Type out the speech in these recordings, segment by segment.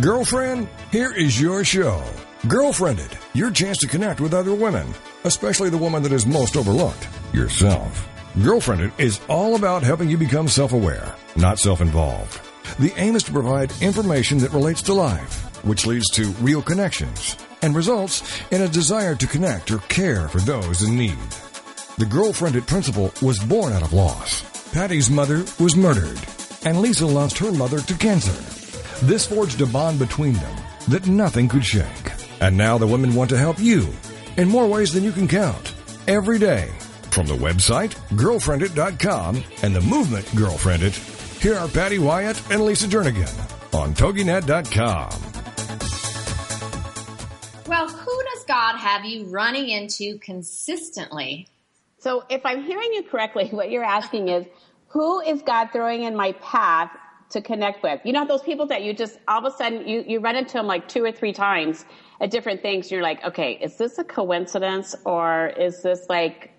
Girlfriend, here is your show. GirlfriendIT, your chance to connect with other women, especially the woman that is most overlooked, yourself. GirlfriendIT is all about helping you become self aware, not self involved. The aim is to provide information that relates to life, which leads to real connections and results in a desire to connect or care for those in need. The GirlfriendIT principle was born out of loss. Patty's mother was murdered, and Lisa lost her mother to cancer. This forged a bond between them that nothing could shake. And now the women want to help you in more ways than you can count. Every day. From the website, girlfriendit.com, and the movement Girlfriendit, here are Patty Wyatt and Lisa Jernigan on TogiNet.com. Well, who does God have you running into consistently? So, if I'm hearing you correctly, what you're asking is who is God throwing in my path to connect with? You know, those people that you just all of a sudden you, you run into them like two or three times at different things. You're like, okay, is this a coincidence or is this like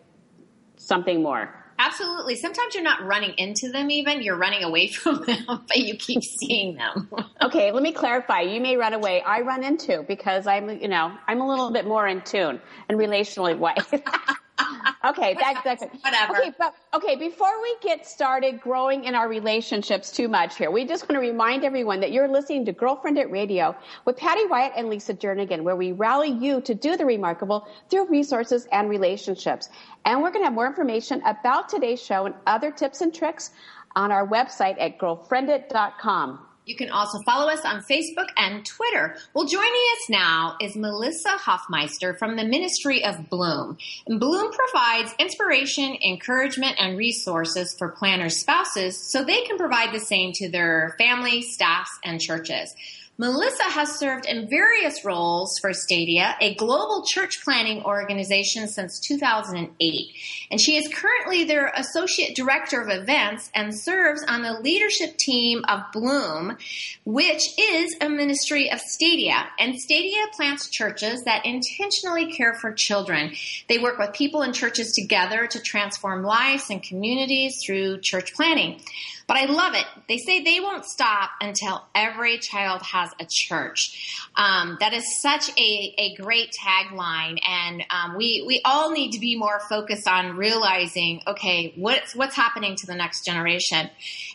something more? Absolutely. Sometimes you're not running into them even, you're running away from them, but you keep seeing them. okay, let me clarify. You may run away. I run into because I'm, you know, I'm a little bit more in tune and relationally wise. okay, that, that's it. Whatever. Okay, but okay, before we get started growing in our relationships too much here, we just want to remind everyone that you're listening to GirlfriendIT Radio with Patty Wyatt and Lisa Jernigan, where we rally you to do the remarkable through resources and relationships. And we're going to have more information about today's show and other tips and tricks on our website at girlfriendit.com. You can also follow us on Facebook and Twitter. Well, joining us now is Melissa Hofmeister from the Ministry of Bloom. And Bloom provides inspiration, encouragement, and resources for planters' spouses so they can provide the same to their family, staffs, and churches. Melissa has served in various roles for Stadia, a global church planting organization since 2008. And she is currently their associate director of events and serves on the leadership team of Bloom, which is a ministry of Stadia. And Stadia plants churches that intentionally care for children. They work with people and churches together to transform lives and communities through church planting. But I love it. They say they won't stop until every child has a church. Um, that is such a, a great tagline, and um, we we all need to be more focused on realizing, okay, what's what's happening to the next generation.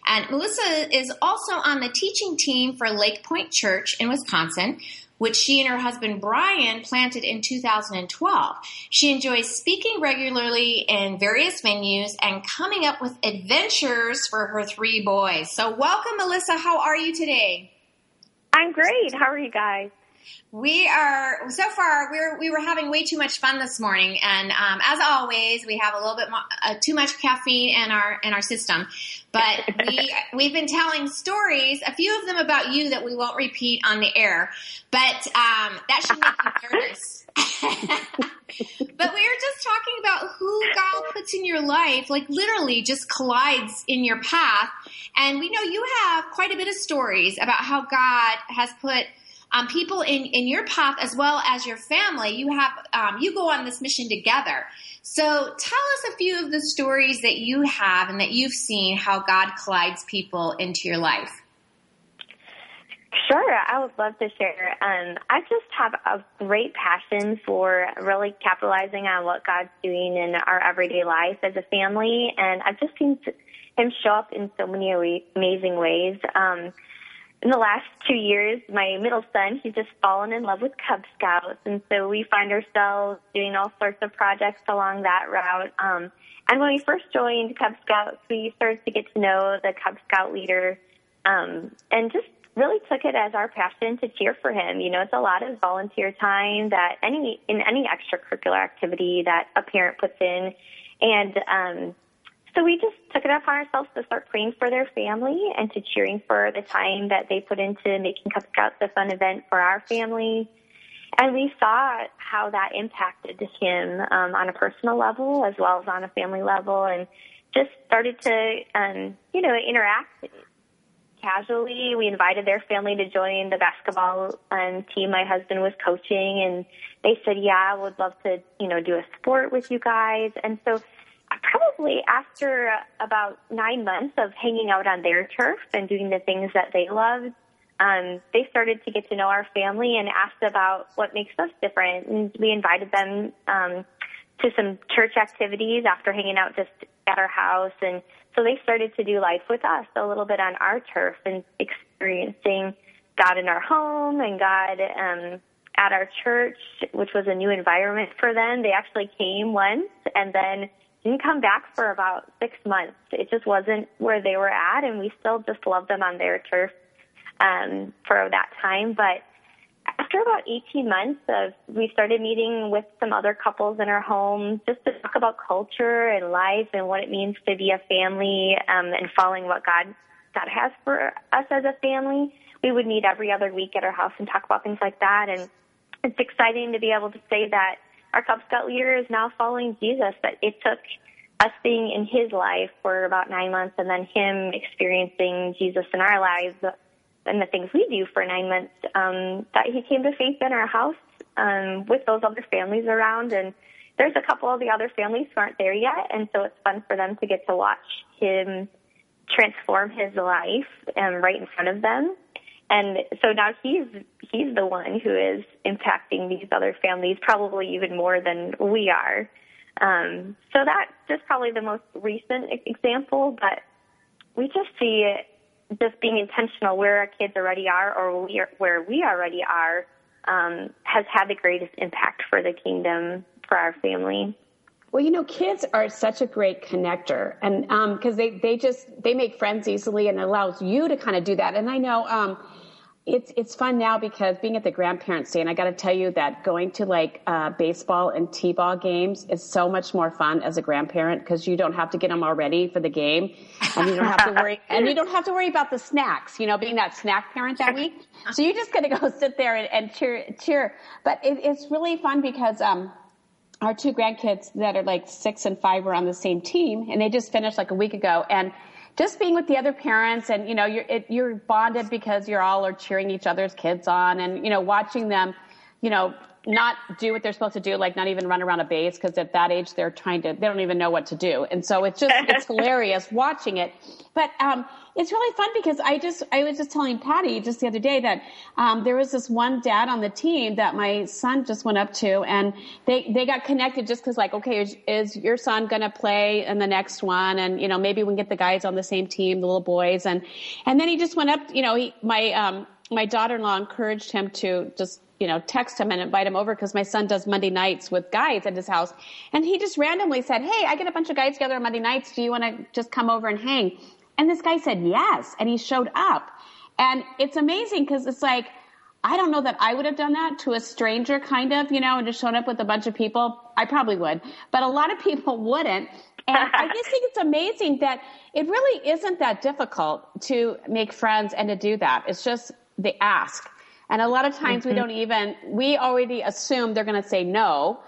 And Melissa is also on the teaching team for Lake Point Church in Wisconsin which she and her husband Brian planted in 2012. She enjoys speaking regularly in various venues and coming up with adventures for her three boys. So, welcome, Melissa. How are you today? I'm great. How are you guys? We are so far. We're we were having way too much fun this morning, and um, as always, we have a little bit more, uh, too much caffeine in our in our system. But we we've been telling stories, a few of them about you that we won't repeat on the air. But um, that should make you nervous. but we were just talking about who God puts in your life, like literally just collides in your path. And we know you have quite a bit of stories about how God has put um, people in, in your path as well as your family. You have um, you go on this mission together. So tell us a few of the stories that you have and that you've seen how God collides people into your life. Sure, I would love to share. Um, I just have a great passion for really capitalizing on what God's doing in our everyday life as a family, and I've just seen Him show up in so many amazing ways. Um, in the last two years, my middle son, he's just fallen in love with Cub Scouts. And so we find ourselves doing all sorts of projects along that route. Um, and when we first joined Cub Scouts, we started to get to know the Cub Scout leader um, and just really took it as our passion to cheer for him. You know, it's a lot of volunteer time that any in any extracurricular activity that a parent puts in. And um, so we just took it upon ourselves to start praying for their family and to cheering for the time that they put into making Cub Scouts a fun event for our family. And we saw how that impacted him um, on a personal level as well as on a family level, and just started to, um, you know, interact casually. We invited their family to join the basketball um, team my husband was coaching, and they said, "Yeah, I would love to, you know, do a sport with you guys." And so probably after about nine months of hanging out on their turf and doing the things that they loved, um, they started to get to know our family and asked about what makes us different. And we invited them um, to some church activities after hanging out just at our house. And so they started to do life with us a little bit on our turf and experiencing God in our home and God um, at our church, which was a new environment for them. They actually came once and then didn't come back for about six months. It just wasn't where they were at, and we still just loved them on their turf um, for that time. But after about 18 months of we started meeting with some other couples in our home just to talk about culture and life and what it means to be a family um, and following what God God has for us as a family. We would meet every other week at our house and talk about things like that. And it's exciting to be able to say that our Cub Scout leader is now following Jesus. but it took us being in his life for about nine months and then him experiencing Jesus in our lives and the things we do for nine months, um, that he came to faith in our house um, with those other families around. And there's a couple of the other families who aren't there yet, and so it's fun for them to get to watch him transform his life um, right in front of them. And so now he's he's the one who is impacting these other families, probably even more than we are. Um, so that's just probably the most recent example, but we just see it just being intentional where our kids already are or we are, where we already are um, has had the greatest impact for the kingdom for our family. Well, you know, kids are such a great connector, and because um, they they just they make friends easily, and it allows you to kind of do that. And I know um, it's it's fun now because being at the grandparents' day, and I got to tell you that going to like uh, baseball and t-ball games is so much more fun as a grandparent because you don't have to get them all ready for the game, and you don't have to worry, and you don't have to worry about the snacks. You know, being that snack parent that week, so you just got to go sit there and, and cheer cheer. But it, it's really fun because um, our two grandkids that are like six and five were on the same team, and they just finished like a week ago, and just being with the other parents and you know you're it, you're bonded because you're all are cheering each other's kids on and you know watching them you know not do what they're supposed to do like not even run around a base because at that age they're trying to they don't even know what to do. And so it's just it's hilarious watching it. But um it's really fun because I just I was just telling Patty just the other day that um, there was this one dad on the team that my son just went up to, and they they got connected just because like okay is, is your son gonna play in the next one, and you know maybe we can get the guys on the same team, the little boys, and and then he just went up, you know he my um my daughter-in-law encouraged him to just you know, text him and invite him over because my son does Monday nights with guides at his house. And he just randomly said, Hey, I get a bunch of guys together on Monday nights. Do you want to just come over and hang? And this guy said yes, and he showed up. And it's amazing because it's like, I don't know that I would have done that to a stranger, kind of, you know, and just shown up with a bunch of people. I probably would, but a lot of people wouldn't. And I just think it's amazing that it really isn't that difficult to make friends and to do that. It's just the ask. And a lot of times mm-hmm. we don't even, we already assume they're going to say no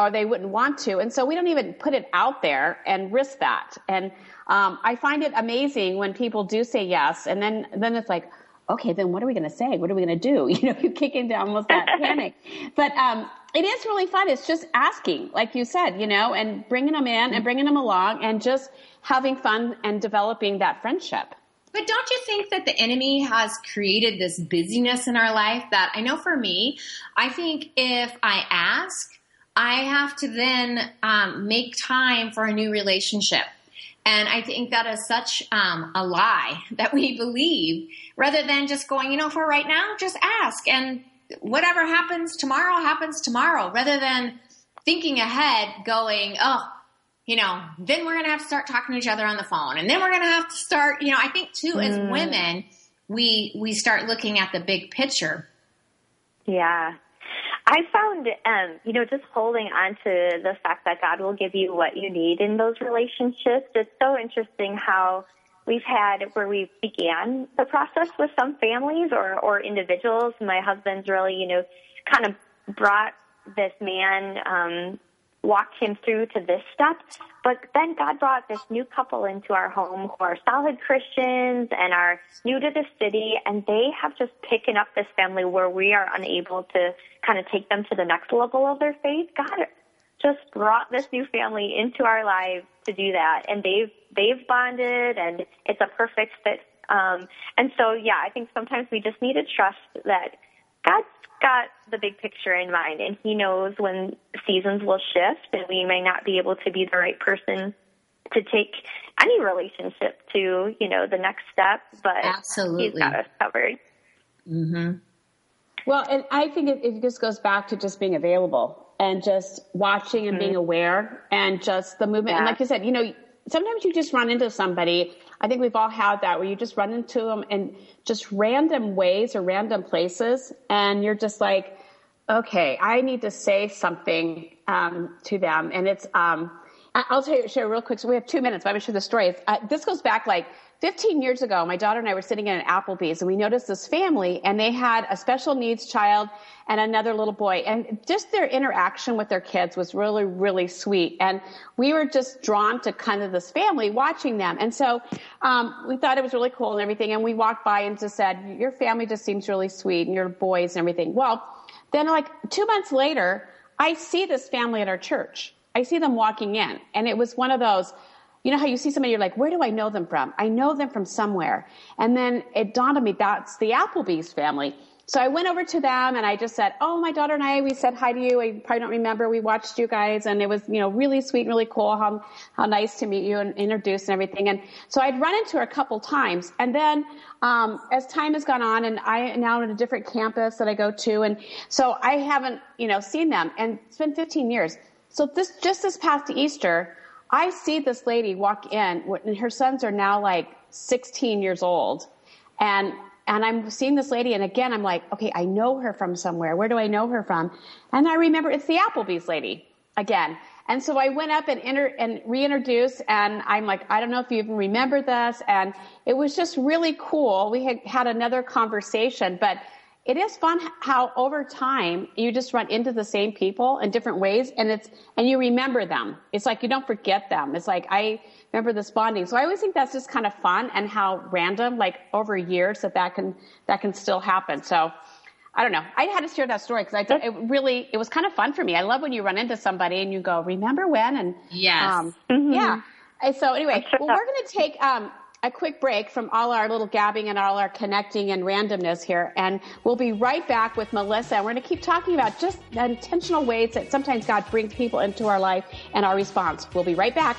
or they wouldn't want to. And so we don't even put it out there and risk that. And um, I find it amazing when people do say yes, and then then it's like, okay, then what are we going to say? What are we going to do? You know, you kick into almost that panic. But um, it is really fun. It's just asking, like you said, you know, and bringing them in and bringing them along, and just having fun and developing that friendship. But don't you think that the enemy has created this busyness in our life that I know for me, I think if I ask, I have to then um, make time for a new relationship. And I think that is such um, a lie that we believe rather than just going, you know, for right now, just ask. And whatever happens tomorrow happens tomorrow rather than thinking ahead, going, oh, you know, then we're going to have to start talking to each other on the phone. And then we're going to have to start, you know, I think too, mm. as women, we, we start looking at the big picture. Yeah. I found, um, you know, just holding on to the fact that God will give you what you need in those relationships. It's so interesting how we've had where we began the process with some families or, or individuals. My husband's really, you know, kind of brought this man um, walked him through to this step. But then God brought this new couple into our home who are solid Christians and are new to the city, and they have just taken up this family where we are unable to kind of take them to the next level of their faith. God just brought this new family into our lives to do that, and they've they've bonded, and it's a perfect fit Um, and so, yeah, I think sometimes we just need to trust that God's got the big picture in mind, and He knows when seasons will shift, and we may not be able to be the right person to take any relationship to, you know, the next step, but Absolutely. He's got us covered. Mm-hmm. Well, and I think it, it just goes back to just being available and just watching and mm-hmm. being aware and just the movement. Yeah. And like you said, you know, sometimes you just run into somebody. I think we've all had that where you just run into them in just random ways or random places, and you're just like, okay, I need to say something um, to them. And it's, um, I'll tell you, share real quick. So we have two minutes, but I'm share the story. Uh, this goes back like 15 years ago, my daughter and I were sitting in an Applebee's and we noticed this family and they had a special needs child and another little boy. And just their interaction with their kids was really, really sweet. And we were just drawn to kind of this family watching them. And so, um, we thought it was really cool and everything. And we walked by and just said, your family just seems really sweet and your boys and everything. Well, then like two months later, I see this family at our church. I see them walking in and it was one of those, you know how you see somebody, you're like, where do I know them from? I know them from somewhere. And then it dawned on me, that's the Applebee's family. So I went over to them and I just said, oh, my daughter and I, we said hi to you. I probably don't remember. We watched you guys and it was, you know, really sweet and really cool. How, how nice to meet you and introduce and everything. And so I'd run into her a couple times. And then, um, as time has gone on and I now at a different campus that I go to. And so I haven't, you know, seen them and it's been 15 years. So this, just this past Easter, I see this lady walk in, and her sons are now like 16 years old, and and I'm seeing this lady, and again, I'm like, okay, I know her from somewhere. Where do I know her from? And I remember it's the Applebee's lady again. And so I went up and inter- and reintroduced, and I'm like, I don't know if you even remember this, and it was just really cool. We had had another conversation, but it is fun how over time you just run into the same people in different ways and it's and you remember them. It's like you don't forget them. It's like i remember this bonding. So i always think that's just kind of fun and how random like over years that that can that can still happen. So i don't know. I had to share that story because i thought it really it was kind of fun for me. I love when you run into somebody and you go remember when? And yes. um, mm-hmm. yeah. So anyway well we're going to take um, a quick break from all our little gabbing and all our connecting and randomness here. And we'll be right back with Melissa. And we're going to keep talking about just the intentional ways that sometimes God brings people into our life and our response. We'll be right back.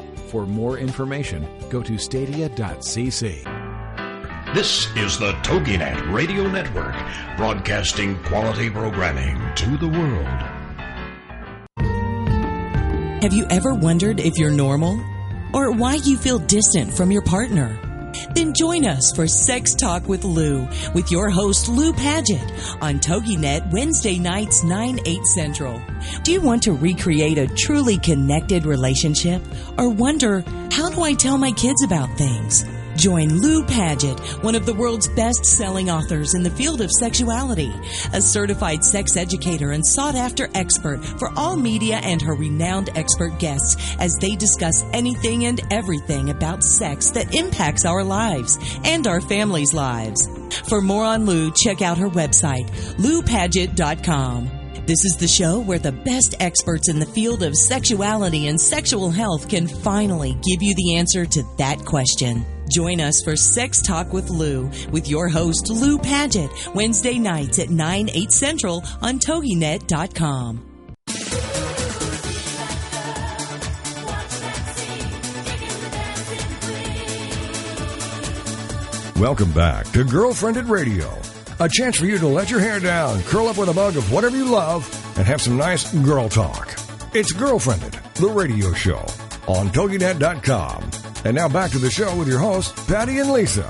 For more information, go to stadia.cc. This is the TogiNet Radio Network, broadcasting quality programming to the world. Have you ever wondered if you're normal? Or why you feel distant from your partner? Then join us for Sex Talk with Lou with your host Lou Paget on TogiNet Wednesday nights 9 8 Central. Do you want to recreate a truly connected relationship or wonder how do I tell my kids about things? Join Lou Paget, one of the world's best selling authors in the field of sexuality, a certified sex educator and sought after expert for all media and her renowned expert guests as they discuss anything and everything about sex that impacts our lives and our families' lives. For more on Lou, check out her website, loupaget.com. This is the show where the best experts in the field of sexuality and sexual health can finally give you the answer to that question. Join us for Sex Talk with Lou with your host, Lou Paget, Wednesday nights at 9, 8 central on toginet.com. Welcome back to GirlfriendIT Radio, a chance for you to let your hair down, curl up with a mug of whatever you love, and have some nice girl talk. It's GirlfriendIT, the radio show on toginet.com. And now back to the show with your hosts, Patty and Lisa.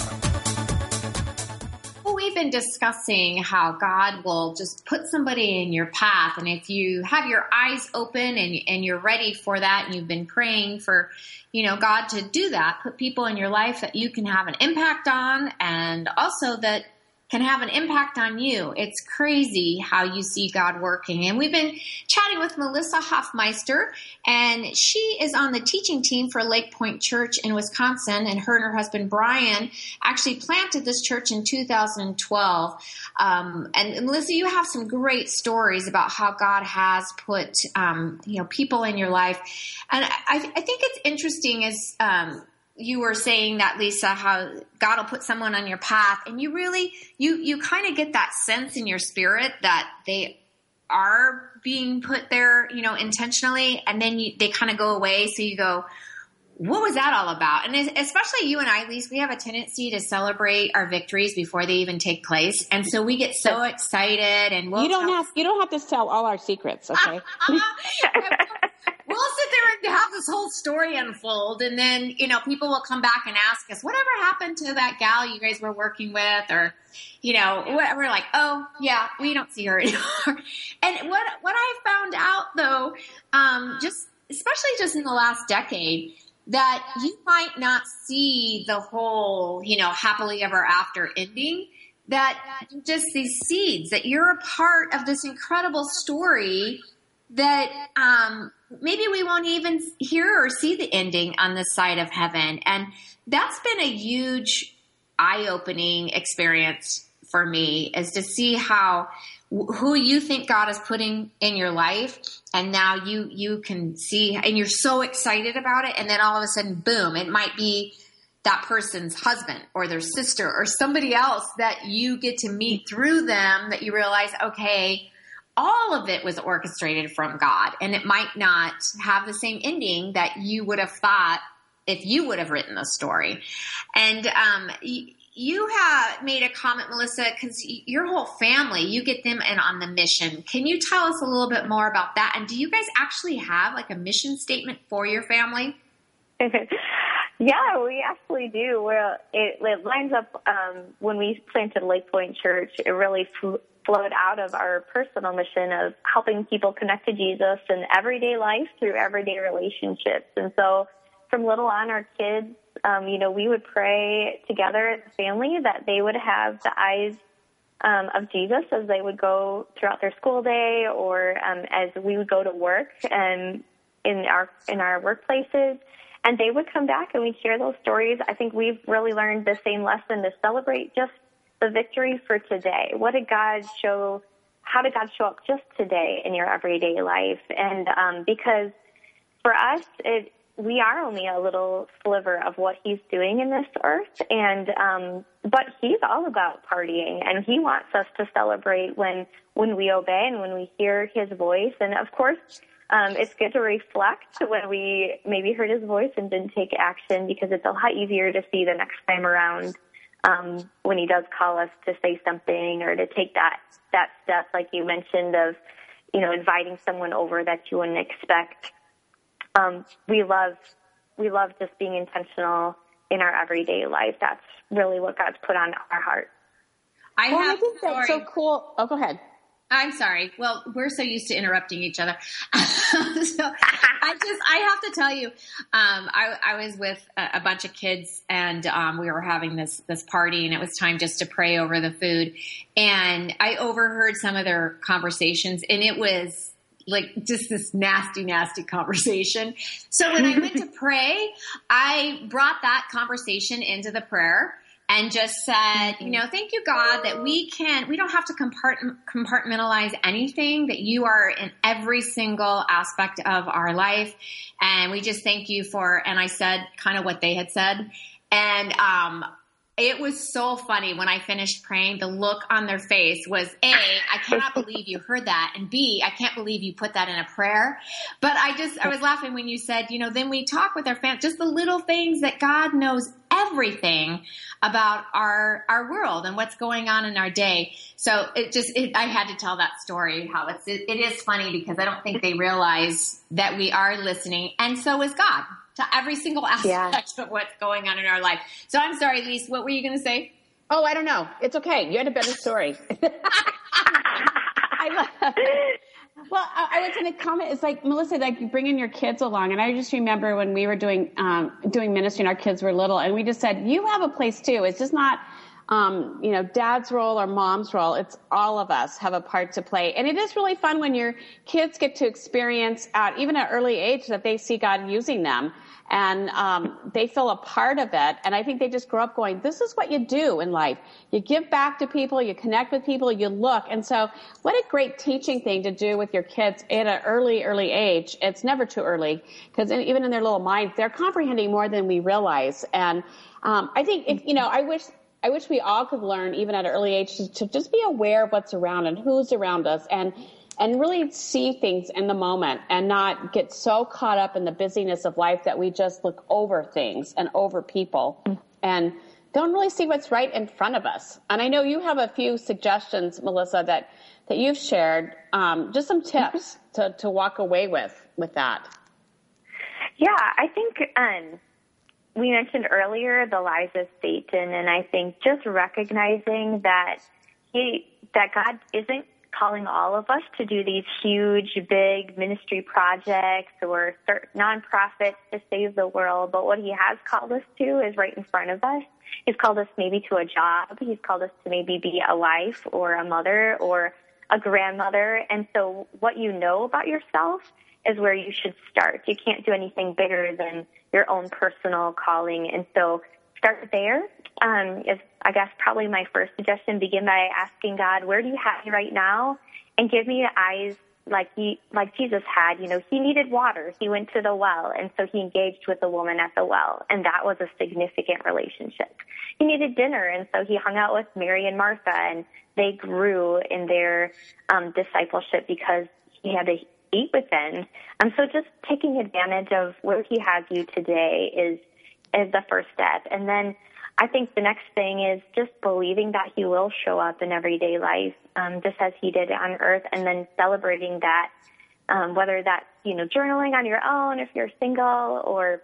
Well, we've been discussing how God will just put somebody in your path. And if you have your eyes open and, and you're ready for that, and you've been praying for, you know, God to do that, put people in your life that you can have an impact on and also that can have an impact on you. It's crazy how you see God working. And we've been chatting with Melissa Hofmeister, and she is on the teaching team for Lake Point Church in Wisconsin. And her and her husband Brian actually planted this church in 2012. Um, and Melissa, you have some great stories about how God has put um, you know people in your life, and I, I think it's interesting as um, you were saying that Lisa, how God will put someone on your path, and you really you you kind of get that sense in your spirit that they are being put there, you know, intentionally, and then you, they kind of go away. So you go, what was that all about? And especially you and I, Lisa, we have a tendency to celebrate our victories before they even take place, and so we get so excited. And we'll you don't tell- have you don't have to tell all our secrets, okay? and have this whole story unfold, and then you know people will come back and ask us, "Whatever happened to that gal you guys were working with?" Or you know, we're like, "Oh yeah, we don't see her anymore." and what what I found out though, um, just especially just in the last decade, that you might not see the whole, you know, happily ever after ending. That just these seeds that you're a part of this incredible story that um, maybe we won't even hear or see the ending on this side of heaven. And that's been a huge eye opening experience for me is to see how who you think God is putting in your life and now you you can see and you're so excited about it and then all of a sudden boom it might be that person's husband or their sister or somebody else that you get to meet through them that you realize okay all of it was orchestrated from God, and it might not have the same ending that you would have thought if you would have written the story. And um, you have made a comment, Melissa, because your whole family, you get them in on the mission. Can you tell us a little bit more about that? And do you guys actually have like a mission statement for your family? yeah, we actually do. Well, it, it lines up um, when we planted Lake Point Church. It really flowed out of our personal mission of helping people connect to Jesus in everyday life through everyday relationships. And so from little on, our kids, um, you know, we would pray together as a family that they would have the eyes um, of Jesus as they would go throughout their school day or um, as we would go to work and in our in our workplaces. And they would come back and we'd share those stories. I think we've really learned the same lesson to celebrate just the victory for today. What did God show? How did God show up just today in your everyday life? And um, because for us, it, we are only a little sliver of what He's doing in this earth, and um, but He's all about partying, and He wants us to celebrate when when we obey and when we hear His voice. And of course, um, it's good to reflect when we maybe heard His voice and didn't take action because it's a lot easier to see the next time around um, when he does call us to say something or to take that that step, like you mentioned, of you know inviting someone over that you wouldn't expect. Um, we love we love just being intentional in our everyday life. That's really what God's put on our heart. I well, have I think that's so cool. Oh, go ahead. I'm sorry. Well, we're so used to interrupting each other. so I just, I have to tell you, um, I, I, was with a, a, bunch of kids and um, we were having this this party, and it was time just to pray over the food. And I overheard some of their conversations, and it was like just this nasty, nasty conversation. So when I went to pray, I brought that conversation into the prayer and just said, you know, thank you, God, that we can't—we don't have to compartmentalize anything, that you are in every single aspect of our life. And we just thank you for, and I said kind of what they had said. And, um, it was so funny when I finished praying. The look on their face was A, I cannot believe you heard that. And B, I can't believe you put that in a prayer. But I just, I was laughing when you said, you know, then we talk with our family, just the little things that God knows everything about our our world and what's going on in our day. So it just it, I had to tell that story how it's it, it is funny because I don't think they realize that we are listening, and so is God to every single aspect yeah. of what's going on in our life. So I'm sorry, Lise, what were you going to say? Oh, I don't know. It's okay. You had a better story. I love. Well, I, I was going to comment. It's like Melissa, like bringing your kids along, and I just remember when we were doing um, doing ministry, and our kids were little, and we just said, "You have a place too. It's just not." Um, you know, dad's role or mom's role. It's all of us have a part to play. And it is really fun when your kids get to experience at even at early age that they see God using them and um, they feel a part of it. And I think they just grow up going, "This is what you do in life. You give back to people, you connect with people, you look." And so, what a great teaching thing to do with your kids at an early, early age. It's never too early because even in their little minds, they're comprehending more than we realize. And um, I think if you know, I wish. I wish we all could learn, even at an early age, to, to just be aware of what's around and who's around us, and and really see things in the moment and not get so caught up in the busyness of life that we just look over things and over people and don't really see what's right in front of us. And I know you have a few suggestions, Melissa, that, that you've shared, um, just some tips to, to walk away with, with that. Yeah, I think, um, we mentioned earlier the lies of Satan, and I think just recognizing that he, that God isn't calling all of us to do these huge, big ministry projects or nonprofits to save the world. But what he has called us to is right in front of us. He's called us maybe to a job. He's called us to maybe be a wife or a mother or a grandmother. And so what you know about yourself is where you should start. You can't do anything bigger than your own personal calling. And so start there um, is, I guess, probably my first suggestion. Begin by asking God, where do you have me right now? And give me eyes like he, like Jesus had. You know, he needed water. He went to the well, and so he engaged with the woman at the well, and that was a significant relationship. He needed dinner, and so he hung out with Mary and Martha, and they grew in their um, discipleship because he had to eat with them. Um, so just taking advantage of where he has you today is is the first step, and then I think the next thing is just believing that He will show up in everyday life, um, just as He did on earth, and then celebrating that, um, whether that's, you know, journaling on your own if you're single or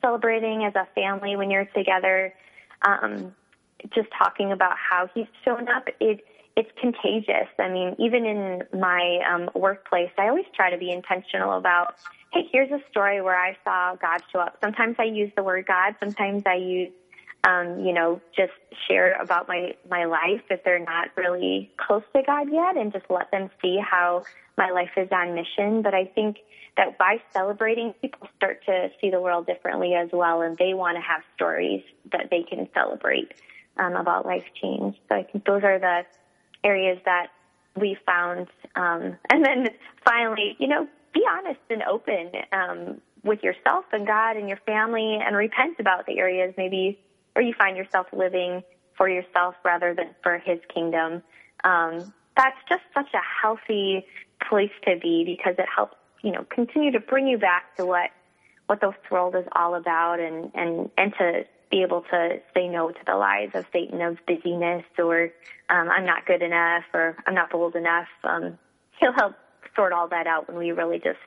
celebrating as a family when you're together, um, just talking about how He's shown up. It, it's contagious. I mean, even in my um, workplace, I always try to be intentional about, hey, here's a story where I saw God show up. Sometimes I use the word God, sometimes I use um, you know, just share about my, my life if they're not really close to God yet and just let them see how my life is on mission. But I think that by celebrating, people start to see the world differently as well, and they want to have stories that they can celebrate um, about life change. So I think those are the areas that we found. Um, and then finally, you know, be honest and open um, with yourself and God and your family, and repent about the areas maybe or you find yourself living for yourself rather than for his kingdom. Um, that's just such a healthy place to be because it helps, you know, continue to bring you back to what, what this world is all about and, and, and to be able to say no to the lies of Satan of busyness or, um, I'm not good enough or I'm not bold enough. Um, he'll help sort all that out when we really just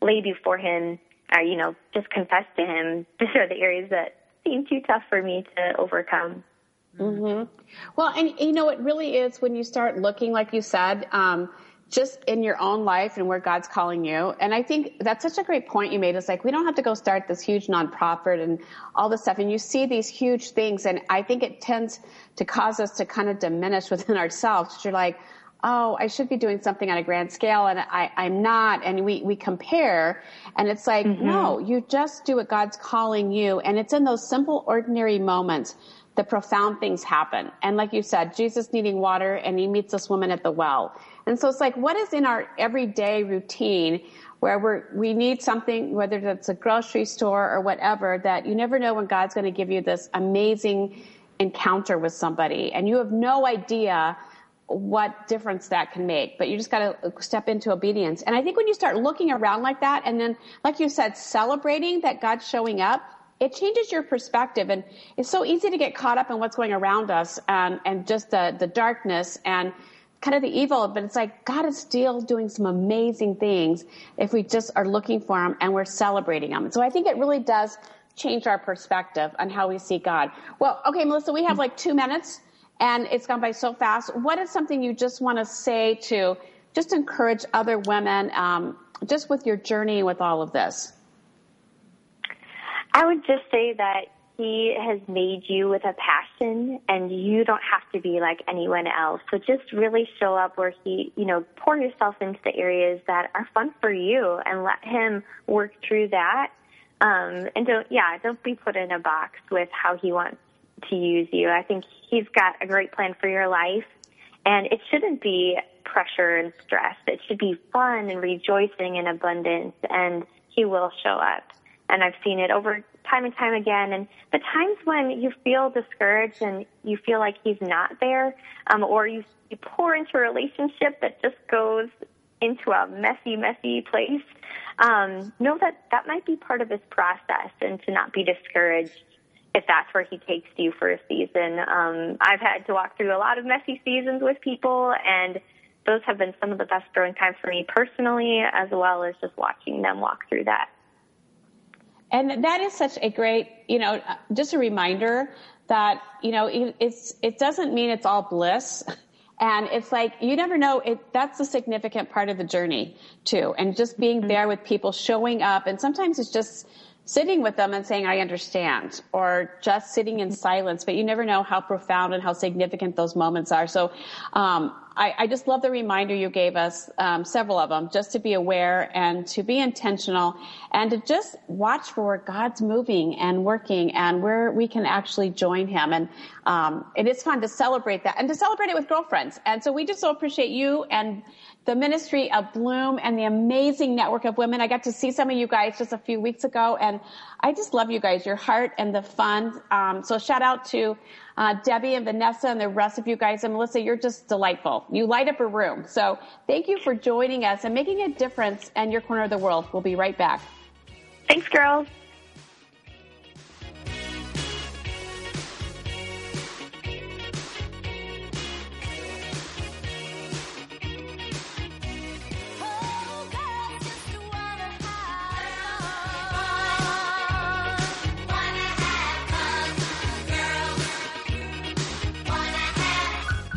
lay before him, or, uh, you know, just confess to him. These are the areas that seem too tough for me to overcome. Mm-hmm. Well, and you know, it really is when you start looking, like you said, um, just in your own life and where God's calling you. And I think that's such a great point you made. It's like we don't have to go start this huge nonprofit and all this stuff. And you see these huge things, and I think it tends to cause us to kind of diminish within ourselves. You're like, oh, I should be doing something on a grand scale and I, I'm not. And we, we compare and it's like, mm-hmm. no, you just do what God's calling you. And it's in those simple, ordinary moments the profound things happen. And like you said, Jesus needing water and he meets this woman at the well. And so it's like, what is in our everyday routine where we're, we need something, whether that's a grocery store or whatever, that you never know when God's going to give you this amazing encounter with somebody and you have no idea what difference that can make. But you just got to step into obedience. And I think when you start looking around like that, and then, like you said, celebrating that God's showing up, it changes your perspective. And it's so easy to get caught up in what's going around us and, and just the, the darkness and kind of the evil, but it's like God is still doing some amazing things if we just are looking for Him and we're celebrating Him. So I think it really does change our perspective on how we see God. Well, okay, Melissa, we have like two minutes and it's gone by so fast. What is something you just want to say to just encourage other women um, just with your journey with all of this? I would just say that he has made you with a passion and you don't have to be like anyone else. So just really show up where he, you know, pour yourself into the areas that are fun for you and let him work through that. Um, and don't, yeah, don't be put in a box with how he wants to use you. I think he's got a great plan for your life and it shouldn't be pressure and stress. It should be fun and rejoicing and abundance and he will show up. And I've seen it over time and time again. And the times when you feel discouraged and you feel like he's not there, um, or you, you pour into a relationship that just goes into a messy, messy place, um, know that that might be part of his process and to not be discouraged if that's where he takes you for a season. Um, I've had to walk through a lot of messy seasons with people and those have been some of the best growing times for me personally, as well as just watching them walk through that. And that is such a great, you know, just a reminder that, you know, it's, it doesn't mean it's all bliss. And it's like, you never know, it, that's a significant part of the journey too. And just being mm-hmm. there with people, showing up. And sometimes it's just, sitting with them and saying, I understand, or just sitting in silence, but you never know how profound and how significant those moments are. So, um, I, I, just love the reminder you gave us, um, several of them, just to be aware and to be intentional and to just watch for where God's moving and working and where we can actually join Him. And um, it is fun to celebrate that and to celebrate it with girlfriends. And so we just so appreciate you and the ministry of Bloom and the amazing network of women. I got to see some of you guys just a few weeks ago, and I just love you guys, your heart and the fun. Um, so shout out to uh, Debbie and Vanessa and the rest of you guys. And Melissa, you're just delightful. You light up a room. So thank you for joining us and making a difference in your corner of the world. We'll be right back. Thanks, girls.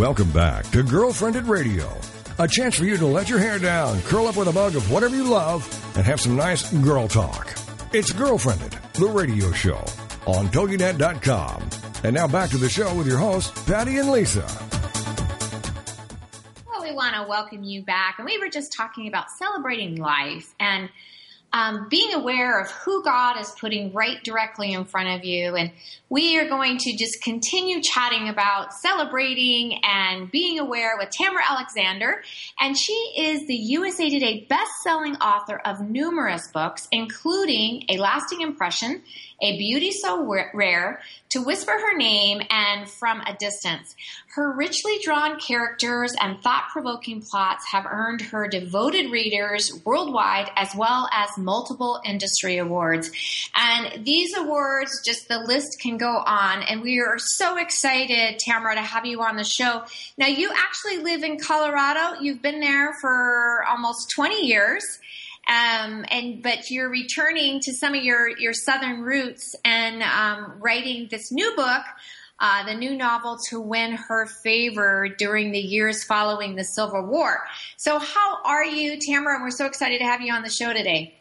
Welcome back to GirlfriendIT Radio a chance for you to let your hair down, curl up with a mug of whatever you love, and have some nice girl talk. It's GirlfriendIT, the radio show on TogiNet.com. And now back to the show with your hosts, Patty and Lisa. Well, we want to welcome you back. And we were just talking about celebrating life and um, being aware of who God is putting right directly in front of you. And we are going to just continue chatting about celebrating and being aware with Tamera Alexander. And she is the USA Today best-selling author of numerous books, including A Lasting Impression, A Beauty So Rare, To Whisper Her Name, and From a Distance. Her richly drawn characters and thought-provoking plots have earned her devoted readers worldwide as well as multiple industry awards. And these awards, just the list can go on. And we are so excited, Tamera, to have you on the show. Now, you actually live in Colorado. You've been there for almost 20 years. Um, and but you're returning to some of your your southern roots and um, writing this new book, uh, the new novel to win her favor during the years following the Civil War. So, how are you, Tamera? And we're so excited to have you on the show today.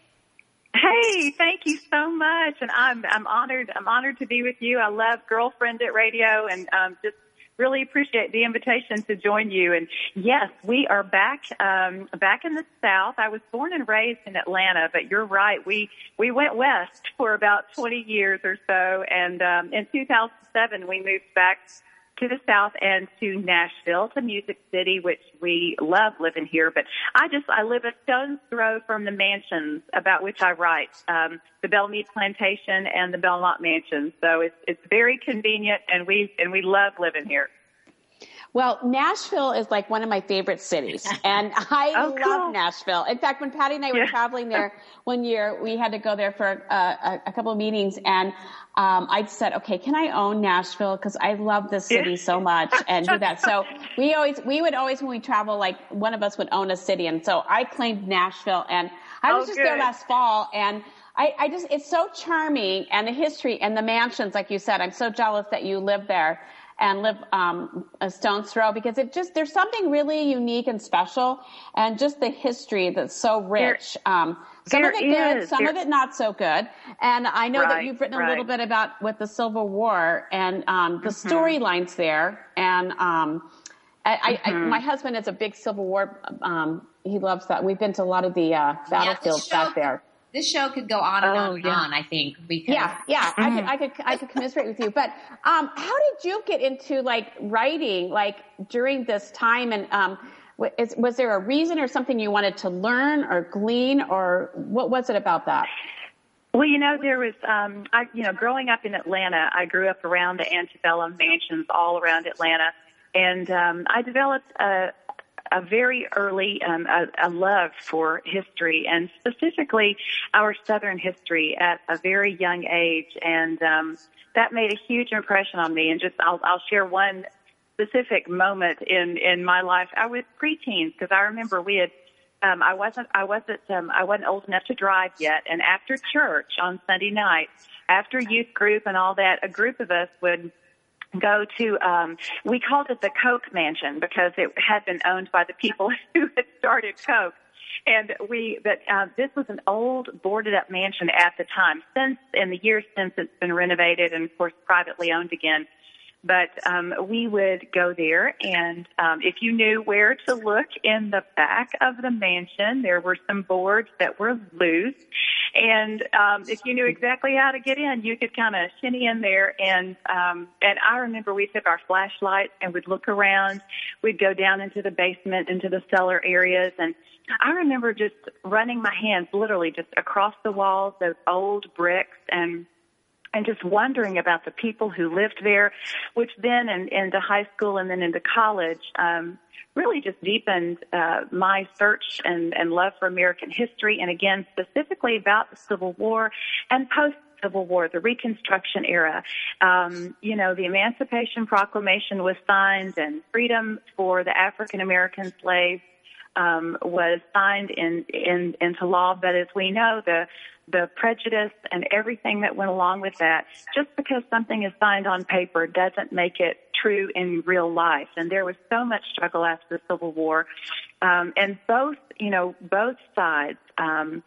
Hey, thank you so much, and I'm I'm honored. I'm honored to be with you. I love GirlfriendIT Radio, and um, just really appreciate the invitation to join you. And yes, we are back um, back in the South. I was born and raised in Atlanta, but you're right. We we went west for about 20 years or so, and um, in 2007 we moved back to the south and to Nashville, to Music City, which we love living here. But I just I live a stone's throw from the mansions about which I write, um, the Belle Meade Plantation and the Belmont Mansion. So it's it's very convenient, and we and we love living here. Well, Nashville is like one of my favorite cities, and I oh, love cool. Nashville. In fact, when Patty and I were yeah. traveling there one year, we had to go there for uh, a, a, couple of meetings, and um, I said, "Okay, can I own Nashville? Because I love this city yeah. so much, and do that." So we always, we would always, when we travel, like one of us would own a city, and so I claimed Nashville, and I was oh, just good. there last fall, and. I, I just, it's so charming and the history and the mansions, like you said. I'm so jealous that you live there and live um, a stone's throw because it just there's something really unique and special, and just the history that's so rich. There, um, some of it good, some there, of it not so good. And I know right, that you've written right. a little bit about with the Civil War and um, the mm-hmm. storylines there. And um, I, mm-hmm. I, my husband is a big Civil War. Um, he loves that. We've been to a lot of the uh, battlefields yeah, back there this show could go on and oh, on and yeah. on. I think because yeah, yeah, mm-hmm. I could, I could, I could commiserate with you. But um, how did you get into like writing, like during this time, and um, was, was there a reason or something you wanted to learn or glean, or what was it about that? Well, you know, there was, um, I, you know, growing up in Atlanta, I grew up around the antebellum mansions all around Atlanta, and um, I developed a, a very early um, a, a love for history and specifically our Southern history at a very young age, and um, that made a huge impression on me. And just I'll, I'll share one specific moment in in my life. I was preteens because I remember we had. Um, I wasn't. I wasn't. Um, I wasn't old enough to drive yet. And after church on Sunday night, after youth group and all that, a group of us would go to um we called it the coke mansion because it had been owned by the people who had started coke. And we but uh, this was an old boarded up mansion at the time. Since in the years since it's been renovated and of course privately owned again but um, we would go there, and um, if you knew where to look in the back of the mansion, there were some boards that were loose. And um, if you knew exactly how to get in, you could kind of shinny in there. And um, and I remember we took our flashlights and would look around. We'd go down into the basement, into the cellar areas, and I remember just running my hands literally just across the walls, those old bricks, and and just wondering about the people who lived there, which then in, into high school and then into college, um, really just deepened uh, my search and, and love for American history, and again specifically about the Civil War and post Civil War, the Reconstruction era. Um, you know, the Emancipation Proclamation was signed, and freedom for the African American slaves um, was signed in, in, into law. But as we know, the the prejudice and everything that went along with that. Just because something is signed on paper doesn't make it true in real life. And there was so much struggle after the Civil War. Um, and both, you know, both sides um,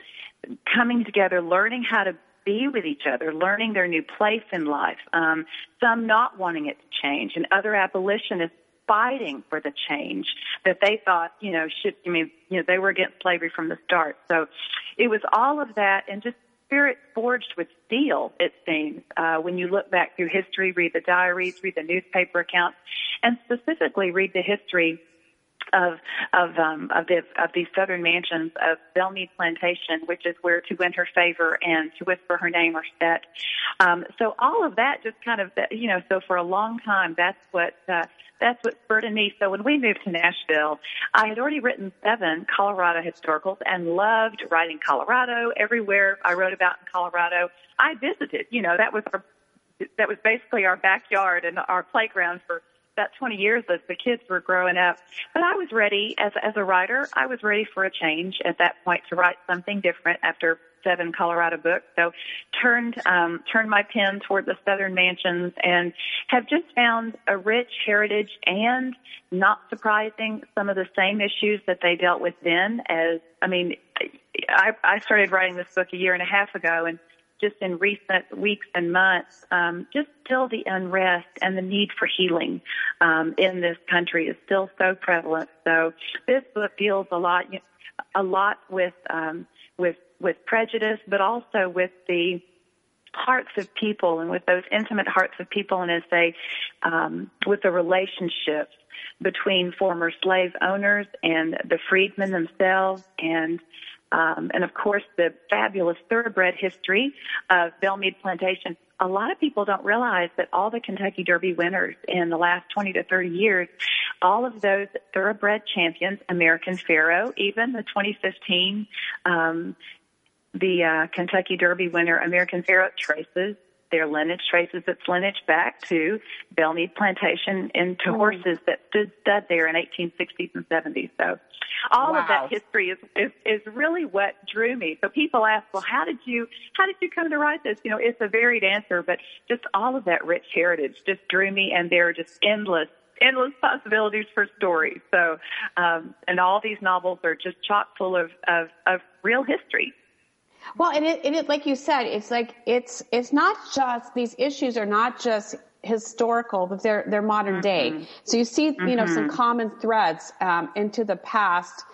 coming together, learning how to be with each other, learning their new place in life. Um, some not wanting it to change, and other abolitionists fighting for the change that they thought, you know, should. I mean, you know, they were against slavery from the start. So it was all of that, and just spirit forged with steel. It seems uh, when you look back through history, read the diaries, read the newspaper accounts, and specifically read the history of of um, of, the, of these southern mansions of Belle Meade Plantation, which is where To Win Her Favor and To Whisper Her Name are set. Um, so all of that just kind of you know. So for a long time, that's what uh, that's what spurred in me. So when we moved to Nashville, I had already written seven Colorado historicals and loved writing Colorado. Everywhere I wrote about in Colorado, I visited. You know, that was our that was basically our backyard and our playground for about 20 years as the kids were growing up. But I was ready as as a writer. I was ready for a change at that point to write something different after seven Colorado books. So turned um, turned my pen toward the Southern Mansions and have just found a rich heritage and not surprising some of the same issues that they dealt with then. As I mean, I, I started writing this book a year and a half ago and just in recent weeks and months, um, just still the unrest and the need for healing um, in this country is still so prevalent. So this book deals a lot, a lot with um, with with prejudice, but also with the hearts of people and with those intimate hearts of people, and as they um, with the relationships between former slave owners and the freedmen themselves and um, and of course the fabulous thoroughbred history of Belle Meade Plantation. A lot of people don't realize that all the Kentucky Derby winners in the last 20 to 30 years, all of those thoroughbred champions, American Pharoah, even the 2015, um, the uh, Kentucky Derby winner, American Pharoah, traces their lineage traces its lineage back to Belle Meade Plantation and to mm. horses that stood stud there in 1860s and 70s. So all wow. of that history is, is is really what drew me. So people ask, well, how did you how did you come to write this? You know, it's a varied answer, but just all of that rich heritage just drew me, and there are just endless endless possibilities for stories. So, um, and all these novels are just chock full of, of, of real history. Well, and it, and it, like you said, it's like it's it's not just these issues are not just historical, but they're they're modern mm-hmm. day. So you see, mm-hmm. you know, some mm-hmm. common threads um, into the past,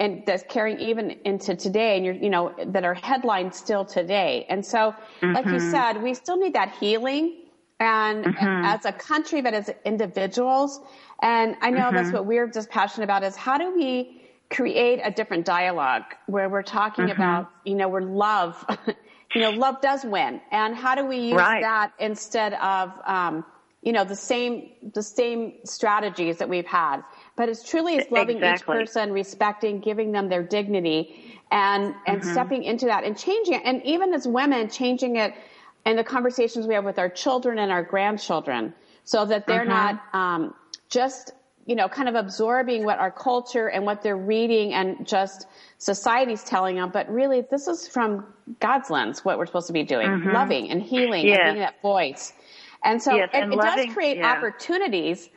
and that's carrying even into today, and you're you know that are headlined still today. And so, mm-hmm. like you mm-hmm. said, we still need that healing, and mm-hmm. as a country, but as individuals. And I know that's what we're just passionate about is how do we create a different dialogue where we're talking mm-hmm. about, you know, where love, you know, love does win. And how do we use right. that instead of, um, you know, the same, the same strategies that we've had. But it's truly it's loving exactly. each person, respecting, giving them their dignity and, and mm-hmm. stepping into that and changing it. And even as women, changing it in the conversations we have with our children and our grandchildren so that they're mm-hmm. not, um, just you know, kind of absorbing what our culture and what they're reading and just society's telling them. But really, this is from God's lens, what we're supposed to be doing, mm-hmm. loving and healing yes. and being that voice. And so yes, it, and it loving, does create yeah. opportunities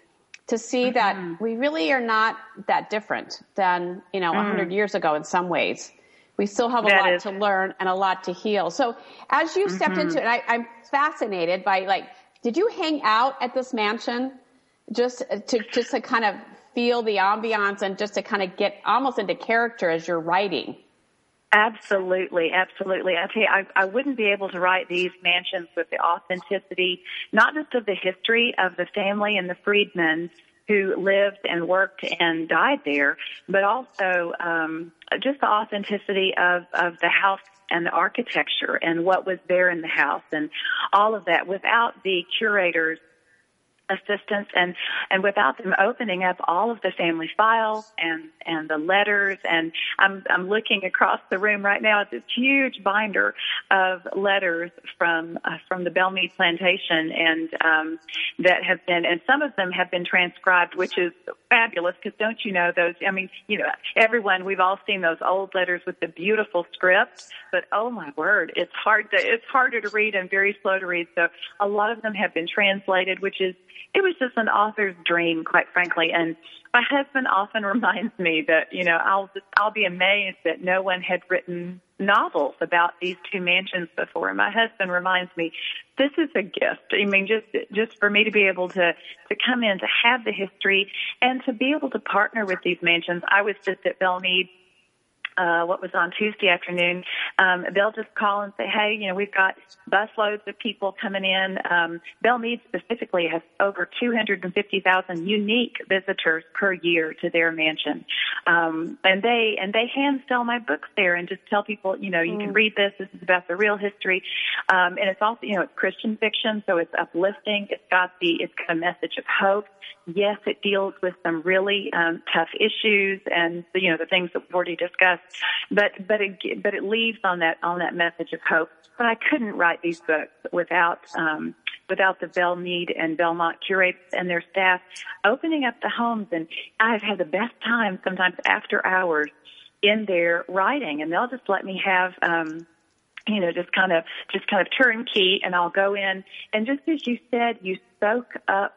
to see mm-hmm. that we really are not that different than, you know, a mm. 100 years ago in some ways. We still have a that lot is. to learn and a lot to heal. So as you stepped mm-hmm. into it, I, I'm fascinated by like, did you hang out at this mansion? Just to just to kind of feel the ambiance and just to kind of get almost into character as you're writing. Absolutely, absolutely. I tell you, I, I wouldn't be able to write these mansions with the authenticity, not just of the history of the family and the freedmen who lived and worked and died there, but also um, just the authenticity of, of the house and the architecture and what was there in the house and all of that without the curators assistance and and without them opening up all of the family files and and the letters and I'm I'm looking across the room right now at this huge binder of letters from uh, from the Belle Meade plantation and um that have been and some of them have been transcribed which is fabulous because don't you know those I mean you know everyone we've all seen those old letters with the beautiful script but oh my word it's hard to it's harder to read and very slow to read so a lot of them have been translated which is it was just an author's dream, quite frankly. And my husband often reminds me that you know I'll I'll be amazed that no one had written novels about these two mansions before. And my husband reminds me, this is a gift. I mean, just just for me to be able to to come in to have the history and to be able to partner with these mansions. I was just at Belle Meade uh, what was on Tuesday afternoon, um, they'll just call and say, hey, you know, we've got busloads of people coming in. Um, Belle Meade specifically has over 250,000 unique visitors per year to their mansion. Um, and they, and they hand sell my books there and just tell people, you know, you mm. can read this. This is about the real history. Um, and it's also, you know, it's Christian fiction, so it's uplifting. It's got the, it's got a message of hope. Yes, it deals with some really um, tough issues and you know the things that we've already discussed, but but it but it leaves on that on that message of hope. But I couldn't write these books without um, without the Belle Meade and Belmont curates and their staff opening up the homes, and I've had the best time sometimes after hours in there writing, and they'll just let me have. Um, you know, just kind of, just kind of turnkey and I'll go in and just as you said, you soak up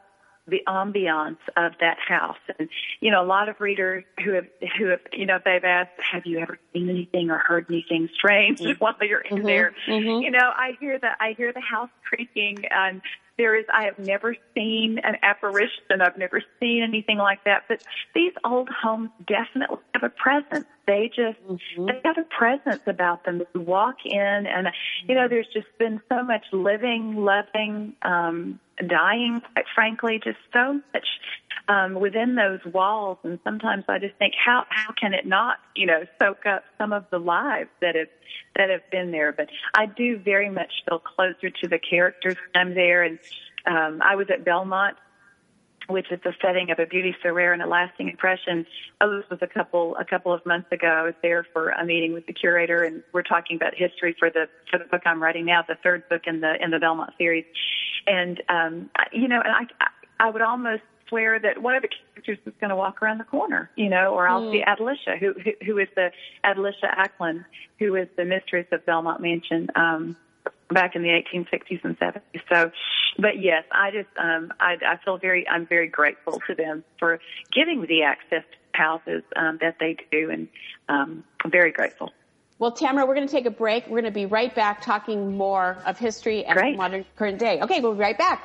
the ambiance of that house. And you know, a lot of readers who have who have you know they've asked, "Have you ever seen anything or heard anything strange mm-hmm. while you're in mm-hmm. there?" Mm-hmm. You know, I hear the I hear the house creaking, and there is I have never seen an apparition. I've never seen anything like that. But these old homes definitely have a presence. They just mm-hmm. they have a presence about them. You walk in, and you know, there's just been so much living, loving. um dying, quite frankly, just so much um, within those walls. And sometimes I just think, how how can it not, you know, soak up some of the lives that have that have been there? But I do very much feel closer to the characters when I'm there. And um, I was at Belmont which is the setting of a beauty so rare and a lasting impression. Oh, this was a couple a couple of months ago. I was there for a meeting with the curator, and we're talking about history for the for the book I'm writing now, the third book in the in the Belmont series. And um, you know, and I I would almost swear that one of the characters is going to walk around the corner, you know, or I'll mm. see Adelicia, who, who who is the Adelicia Acklen, who is the mistress of Belmont Mansion. Um, back in the 1860s and 70s. So, but yes, I just um, I, I feel very I'm very grateful to them for giving the access to houses um, that they do, and um, I'm very grateful. Well, Tamera, we're going to take a break. We're going to be right back talking more of history and Great. modern current day. Okay, we'll be right back.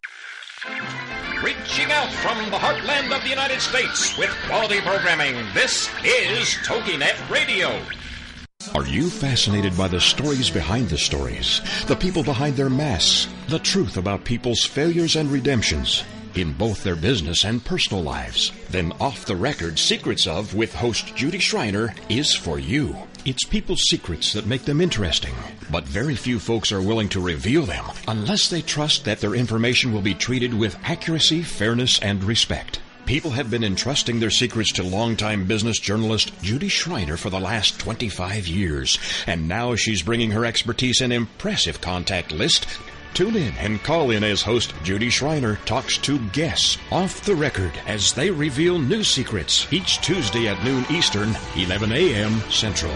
From the heartland of the United States with quality programming, this is TogiNet Radio. Are you fascinated by the stories behind the stories? The people behind their masks? The truth about people's failures and redemptions? in both their business and personal lives, then Off the Record Secrets of with host Judy Schreiner is for you. It's people's secrets that make them interesting, but very few folks are willing to reveal them unless they trust that their information will be treated with accuracy, fairness, and respect. People have been entrusting their secrets to longtime business journalist Judy Schreiner for the last 25 years, and now she's bringing her expertise and impressive contact list Tune in and call in as host Judy Schreiner talks to guests off the record as they reveal new secrets each Tuesday at noon Eastern, 11 a.m. Central.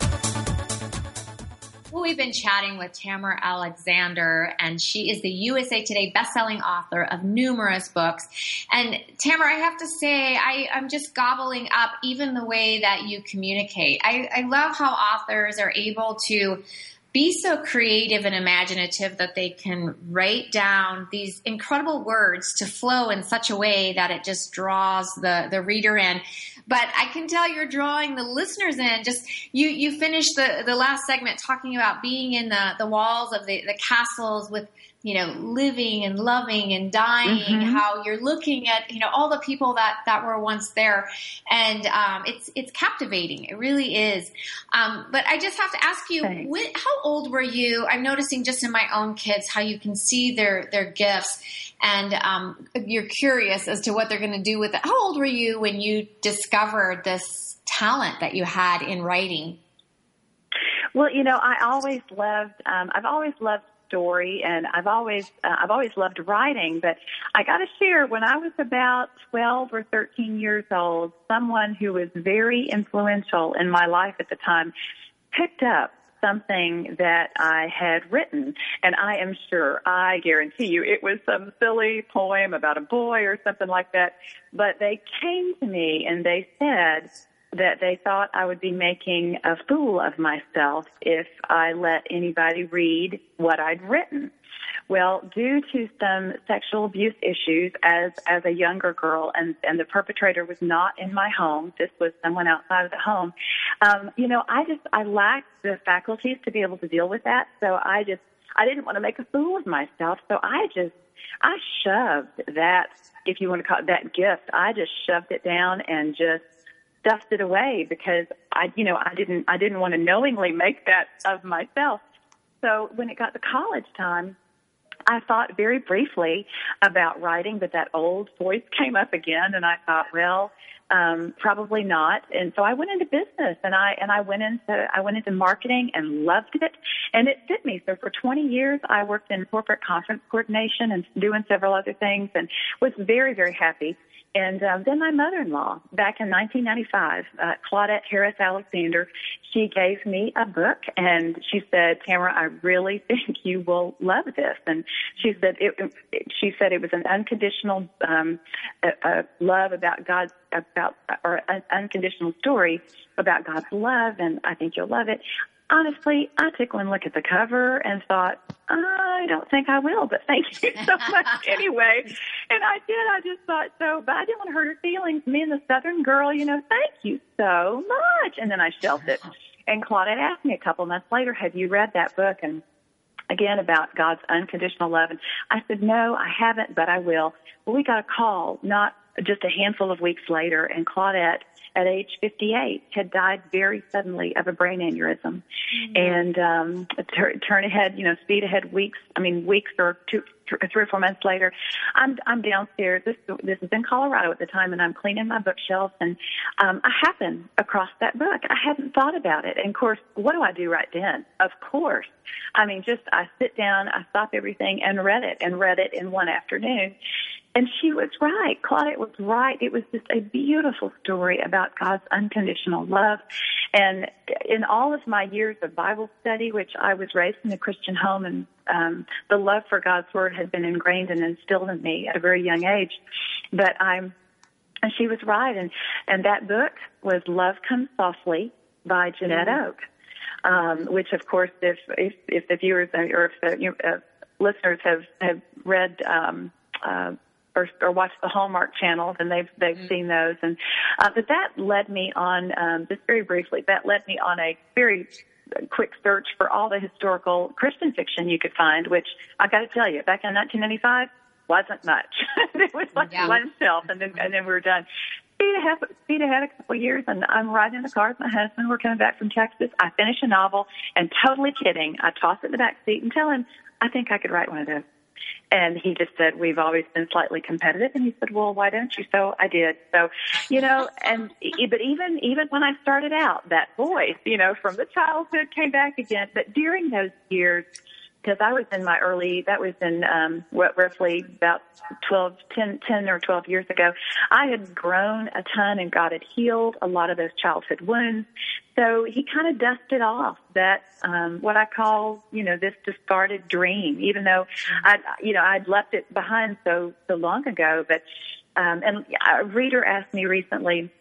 We've been chatting with Tamera Alexander, and she is the USA Today bestselling author of numerous books. And Tamera, I have to say, I, am just gobbling up even the way that you communicate. I, I love how authors are able to be so creative and imaginative that they can write down these incredible words to flow in such a way that it just draws the, the reader in. But I can tell you're drawing the listeners in. Just you you finished the, the last segment talking about being in the, the walls of the, the castles with you know, living and loving and dying, mm-hmm. how you're looking at, you know, all the people that, that were once there. And, um, it's, it's captivating. It really is. Um, but I just have to ask you, when, how old were you? I'm noticing just in my own kids how you can see their, their gifts and, um, you're curious as to what they're going to do with it. How old were you when you discovered this talent that you had in writing? Well, you know, I always loved, um, I've always loved story and I've always uh, I've always loved writing but I got to share when I was about 12 or 13 years old someone who was very influential in my life at the time picked up something that I had written. And I am sure, I guarantee you, it was some silly poem about a boy or something like that. But they came to me and they said, that they thought I would be making a fool of myself if I let anybody read what I'd written. Well, due to some sexual abuse issues as as a younger girl, and and the perpetrator was not in my home. This was someone outside of the home. Um, you know, I just I lacked the faculties to be able to deal with that. So I just I didn't want to make a fool of myself. So I just I shoved that, if you want to call it that gift, I just shoved it down and just stuffed it away because I, you know, I didn't, I didn't want to knowingly make that of myself. So when it got to college time, I thought very briefly about writing, but that old voice came up again, and I thought, well, um, probably not. And so I went into business, and I and I went into I went into marketing and loved it, and it fit me. So for 20 years, I worked in corporate conference coordination and doing several other things, and was very very happy. And um, then my mother-in-law, back in 1995, uh, Claudette Harris Alexander, she gave me a book and she said, Tamera, I really think you will love this. And she said it, she said it was an unconditional um, uh, love about God's about or an unconditional story about God's love, and I think you'll love it honestly, I took one look at the cover and thought, I don't think I will, but thank you so much anyway. And I did. I just thought so, but I didn't want to hurt her feelings. Me and the Southern girl, you know, thank you so much. And then I shelved it. And Claudette asked me a couple months later, have you read that book? And again about God's unconditional love. And I said, no, I haven't, but I will. Well, we got a call not just a handful of weeks later, and Claudette at age 58 had died very suddenly of a brain aneurysm. Mm-hmm. And um, tur- turn ahead, you know, speed ahead weeks. I mean, weeks or two, three or four months later, I'm I'm downstairs. This this is in Colorado at the time, and I'm cleaning my bookshelf, and um, I happen across that book. I hadn't thought about it, and of course, what do I do right then? Of course, I mean, just I sit down, I stop everything, and read it, and read it in one afternoon. And she was right. Claudette was right. It was just a beautiful story about God's unconditional love. And in all of my years of Bible study, which I was raised in a Christian home and um, the love for God's word had been ingrained and instilled in me at a very young age. But I'm, and she was right. And, and that book was Love Comes Softly by Janette mm-hmm. Oke. Um, which of course, if, if, if the viewers or if the you know, uh, listeners have, have read, um, uh, or, or watch the Hallmark Channel, and they've they've mm-hmm. seen those. And uh, but that led me on um, just very briefly. That led me on a very quick search for all the historical Christian fiction you could find. Which I got to tell you, back in 1995, wasn't much. it was like yeah. one shelf, and then and then we were done. Speed ahead, speed ahead a couple of years, and I'm riding in the car with my husband. We're coming back from Texas. I finish a novel, and totally kidding, I toss it in the back seat and tell him, I think I could write one of those. And he just said, we've always been slightly competitive. And he said, well, why don't you? So I did. So, you know, and, but even, even when I started out, that voice, you know, from the childhood came back again. But during those years, because I was in my early, that was in um, what roughly about 12, 10, 10 or 12 years ago. I had grown a ton and God had healed a lot of those childhood wounds. So he kind of dusted off that, um, what I call, you know, this discarded dream, even though I, you know, I'd left it behind so, so long ago. But, um, and a reader asked me recently,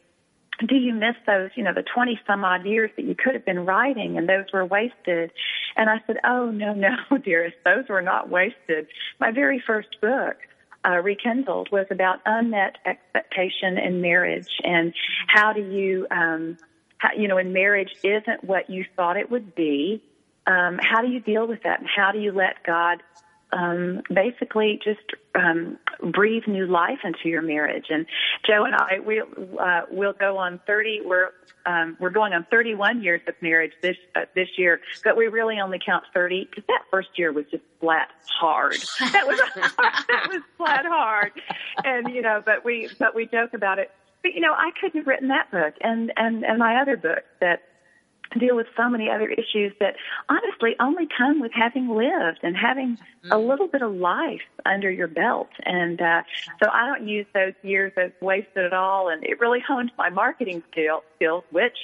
do you miss those, you know, the 20 some odd years that you could have been writing and those were wasted? And I said, oh, no, no, dearest, those were not wasted. My very first book, uh, Rekindled, was about unmet expectation in marriage and how do you, um, how, you know, when marriage isn't what you thought it would be, um, how do you deal with that and how do you let God um, basically just um, breathe new life into your marriage. And Joe and I, we uh, we'll go on 30. We're um, we're going on 31 years of marriage this uh, this year, but we really only count 30 because that first year was just flat hard. That was that was flat hard, and you know, but we but we joke about it. But you know, I couldn't have written that book and and and my other book that deal with so many other issues that honestly only come with having lived and having mm-hmm. a little bit of life under your belt. And uh, so I don't use those years as wasted at all. And it really honed my marketing skill, skills, which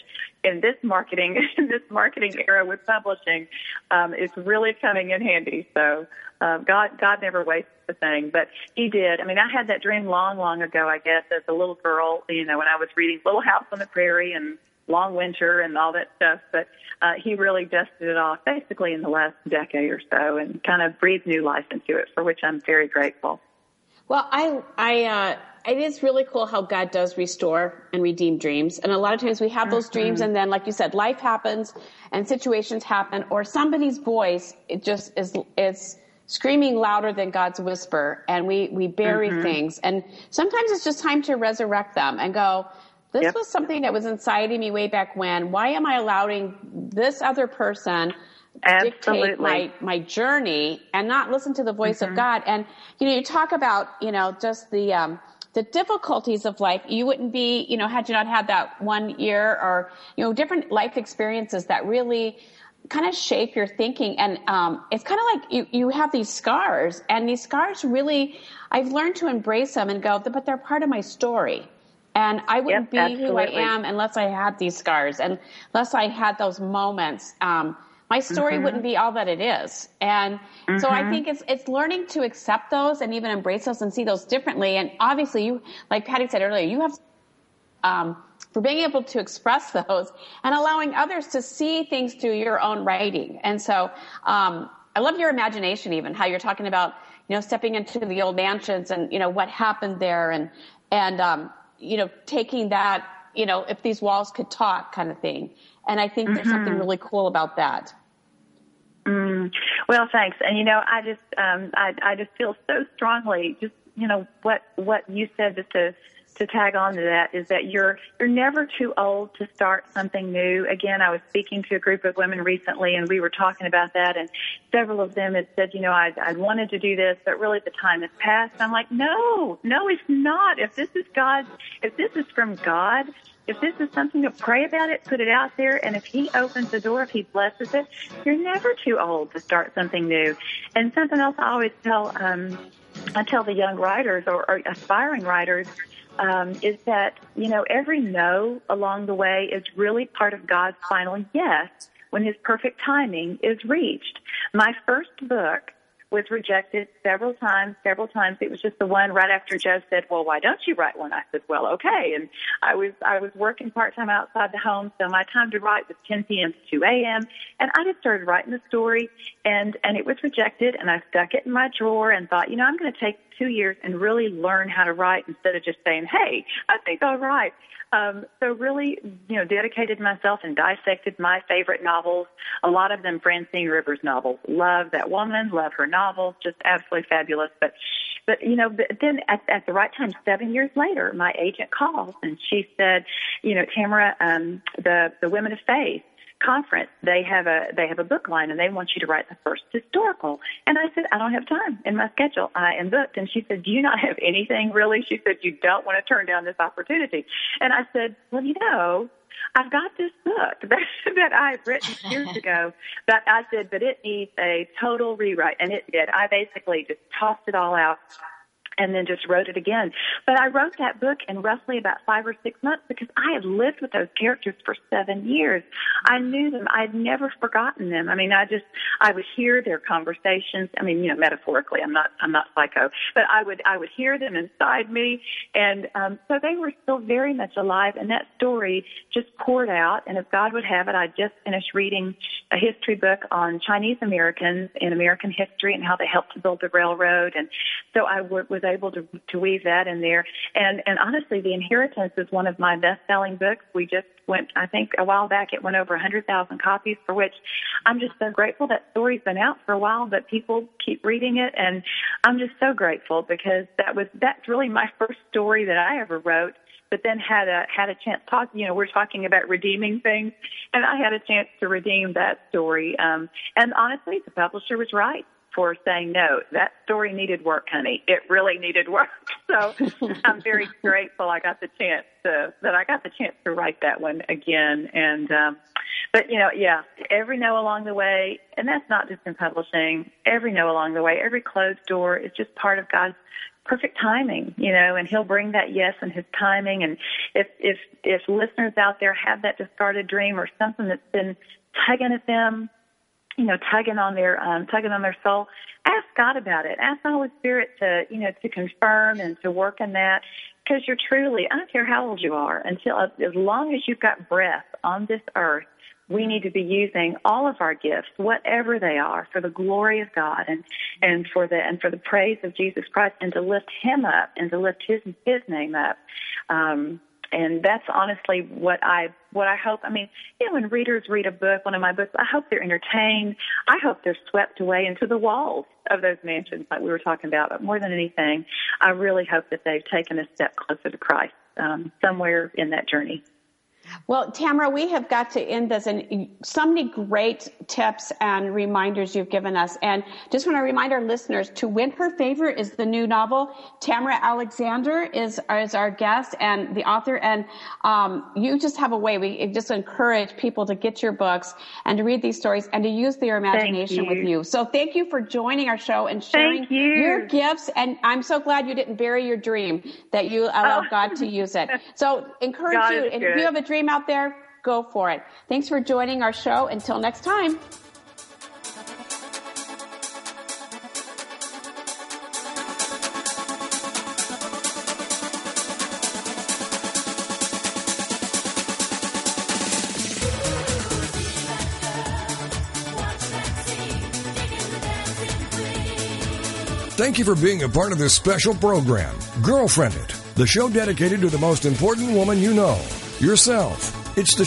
in this marketing in this marketing era with publishing um, is really coming in handy. So um, God God never wastes a thing, but He did. I mean, I had that dream long, long ago. I guess as a little girl, you know, when I was reading Little House on the Prairie and long winter and all that stuff. But uh, he really dusted it off basically in the last decade or so and kind of breathed new life into it, for which I'm very grateful. Well, I, I, uh, it is really cool how God does restore and redeem dreams. And a lot of times we have those mm-hmm. dreams and then, like you said, life happens and situations happen or somebody's voice, it just is, is screaming louder than God's whisper and we, we bury mm-hmm. things. And sometimes it's just time to resurrect them and go, this yep. was something that was inside of me way back when. Why am I allowing this other person Absolutely. dictate my, my journey and not listen to the voice mm-hmm. of God? And, you know, you talk about, you know, just the, um, the difficulties of life. You wouldn't be, you know, had you not had that one year or, you know, different life experiences that really kind of shape your thinking. And, um, it's kind of like you, you have these scars and these scars really, I've learned to embrace them and go, but they're part of my story. And I wouldn't yep, be who I am unless I had these scars and unless I had those moments. Um, my story mm-hmm. wouldn't be all that it is. And mm-hmm. so I mm-hmm. think it's, it's learning to accept those and even embrace those and see those differently. And obviously you, like Patty said earlier, you have, um, for being able to express those and allowing others to see things through your own writing. And so, um, I love your imagination even, how you're talking about, you know, stepping into the old mansions and, you know, what happened there and, and, um, you know, taking that, you know, if these walls could talk kind of thing. And I think mm-hmm. there's something mm-hmm. really cool about that. Mm. Well, thanks. And you know, I just, um, I, I just feel so strongly, just, you know, what, what you said just to to tag on to that is that you're you're never too old to start something new. Again, I was speaking to a group of women recently, and we were talking about that, and several of them had said, you know, I I wanted to do this, but really the time has passed. I'm like, no, no, it's not. If this is God, if this is from God, if this is something to pray about it, put it out there, and if He opens the door, if He blesses it, you're never too old to start something new. And something else I always tell. um I tell the young writers or, or aspiring writers um, is that, you know, every no along the way is really part of God's final yes when his perfect timing is reached. My first book was rejected several times, several times. It was just the one right after Joe said, well, why don't you write one? I said, well, okay. And I was, I was working part time outside the home. So my time to write was 10 p.m. to 2 a.m. And I just started writing the story and, and it was rejected and I stuck it in my drawer and thought, you know, I'm going to take two years and really learn how to write instead of just saying, hey, I think I'll write. Um, so really, you know, dedicated myself and dissected my favorite novels. A lot of them Francine Rivers novels. Love that woman. Love her novels. Just absolutely fabulous. But, but you know, but then at, at the right time, seven years later, my agent calls and she said, you know, Tamera, um, the the Women of Faith conference, they have a they have a book line and they want you to write the first historical. And I said, I don't have time in my schedule. I am booked. And she said, Do you not have anything really? She said, You don't want to turn down this opportunity. And I said, Well, you know, I've got this book that, that I've written years ago that I said, but it needs a total rewrite. And it did. I basically just tossed it all out and then just wrote it again. But I wrote that book in roughly about five or six months because I had lived with those characters for seven years. I knew them. I'd never forgotten them. I mean, I just, I would hear their conversations. I mean, you know, metaphorically, I'm not, I'm not psycho, but I would, I would hear them inside me. And, um, so they were still very much alive. And that story just poured out. And if God would have it, I just finished reading a history book on Chinese Americans in American history and how they helped to build the railroad. And so I was able to, to weave that in there. And, and honestly, The Inheritance is one of my best selling books. We just went, I think a while back, it went over 100,000 copies, for which I'm just so grateful. That story's been out for a while, but people keep reading it. And I'm just so grateful because that was, that's really my first story that I ever wrote but then had a had a chance talk you know we're talking about redeeming things and i had a chance to redeem that story um and honestly the publisher was right for saying no. That story needed work, honey. It really needed work. So I'm very grateful I got the chance to that I got the chance to write that one again. And um but you know, yeah, every no along the way, and that's not just in publishing. Every no along the way, every closed door is just part of God's perfect timing, you know, and he'll bring that yes in his timing. And if if if listeners out there have that discarded dream or something that's been tugging at them you know, tugging on their um, tugging on their soul, ask God about it. Ask the Holy Spirit to you know to confirm and to work in that because you're truly I don't care how old you are until as long as you've got breath on this earth. We need to be using all of our gifts, whatever they are, for the glory of God and and for the and for the praise of Jesus Christ, and to lift Him up and to lift His His name up. Um, and that's honestly what I what I hope. I mean, you know, when readers read a book, one of my books, I hope they're entertained. I hope they're swept away into the walls of those mansions, like we were talking about. But more than anything, I really hope that they've taken a step closer to Christ um, somewhere in that journey. Well, Tamera, we have got to end this, and so many great tips and reminders you've given us. And just want to remind our listeners to win her favor is the new novel. Tamera Alexander is is our guest and the author. And um, you just have a way. We just encourage people to get your books and to read these stories and to use their imagination you. with you. So thank you for joining our show and sharing you. your gifts. And I'm so glad you didn't bury your dream; that you allowed Oh. God to use it. So encourage God you. And if you have a dream out there, go for it. Thanks for joining our show. Until next time. Thank you for being a part of this special program, GirlfriendIT, the show dedicated to the most important woman you know, yourself. It's the